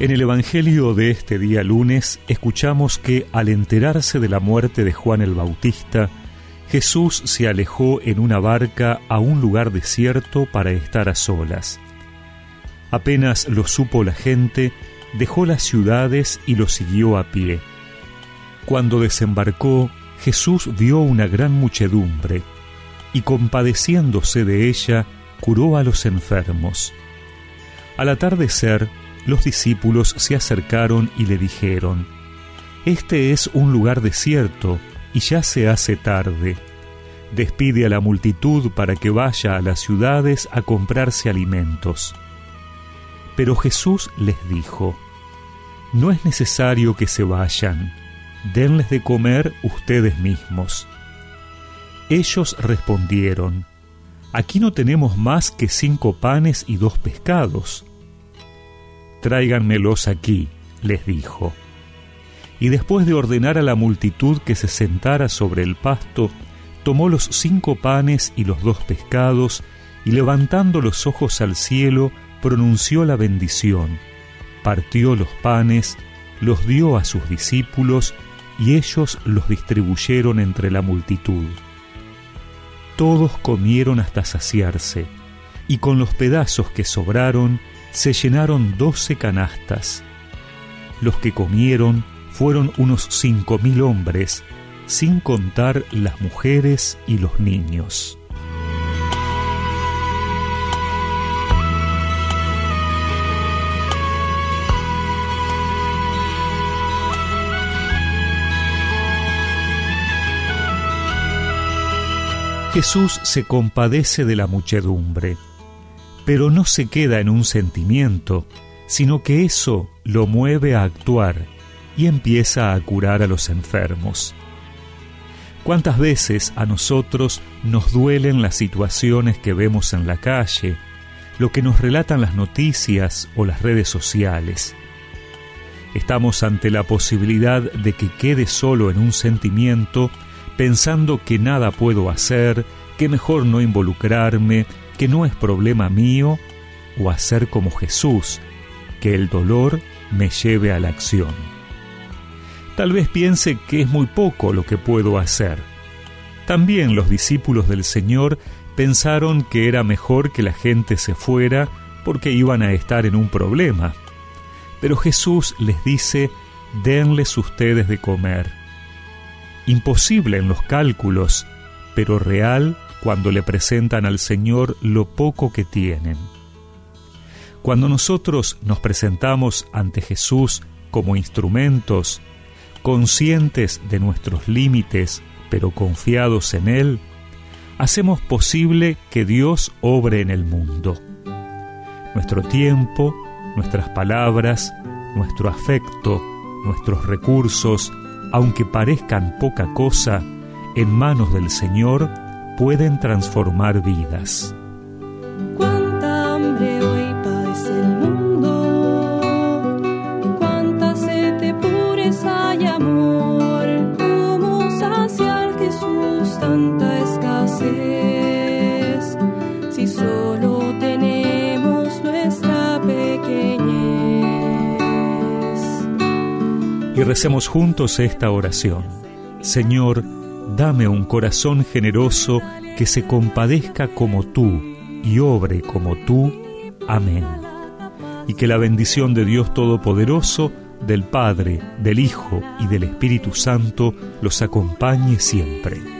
En el Evangelio de este día lunes escuchamos que al enterarse de la muerte de Juan el Bautista, Jesús se alejó en una barca a un lugar desierto para estar a solas. Apenas lo supo la gente, dejó las ciudades y lo siguió a pie. Cuando desembarcó, Jesús vio una gran muchedumbre, y compadeciéndose de ella, curó a los enfermos. Al atardecer, los discípulos se acercaron y le dijeron, Este es un lugar desierto y ya se hace tarde. Despide a la multitud para que vaya a las ciudades a comprarse alimentos. Pero Jesús les dijo, No es necesario que se vayan, denles de comer ustedes mismos. Ellos respondieron, Aquí no tenemos más que cinco panes y dos pescados Tráiganmelos aquí, les dijo. Y después de ordenar a la multitud que se sentara sobre el pasto, tomó los cinco panes y los dos pescados, y levantando los ojos al cielo, pronunció la bendición, partió los panes, los dio a sus discípulos, y ellos los distribuyeron entre la multitud. Todos comieron hasta saciarse, y con los pedazos que sobraron, se llenaron doce canastas. Los que comieron fueron unos cinco mil hombres, sin contar las mujeres y los niños. Jesús se compadece de la muchedumbre pero no se queda en un sentimiento, sino que eso lo mueve a actuar y empieza a curar a los enfermos. ¿Cuántas veces a nosotros nos duelen las situaciones que vemos en la calle, lo que nos relatan las noticias o las redes sociales? Estamos ante la posibilidad de que quede solo en un sentimiento pensando que nada puedo hacer, que mejor no involucrarme, que no es problema mío o hacer como Jesús, que el dolor me lleve a la acción. Tal vez piense que es muy poco lo que puedo hacer. También los discípulos del Señor pensaron que era mejor que la gente se fuera porque iban a estar en un problema. Pero Jesús les dice, denles ustedes de comer. Imposible en los cálculos, pero real cuando le presentan al Señor lo poco que tienen. Cuando nosotros nos presentamos ante Jesús como instrumentos, conscientes de nuestros límites, pero confiados en Él, hacemos posible que Dios obre en el mundo. Nuestro tiempo, nuestras palabras, nuestro afecto, nuestros recursos, aunque parezcan poca cosa, en manos del Señor, pueden transformar vidas. Cuánta hambre hoy padece el mundo, cuánta sed de pureza y amor, cómo saciar Jesús tanta escasez, si solo tenemos nuestra pequeñez. Y recemos juntos esta oración. Señor, dame un corazón generoso que se compadezca como tú y obre como tú. Amén. Y que la bendición de Dios Todopoderoso, del Padre, del Hijo y del Espíritu Santo los acompañe siempre.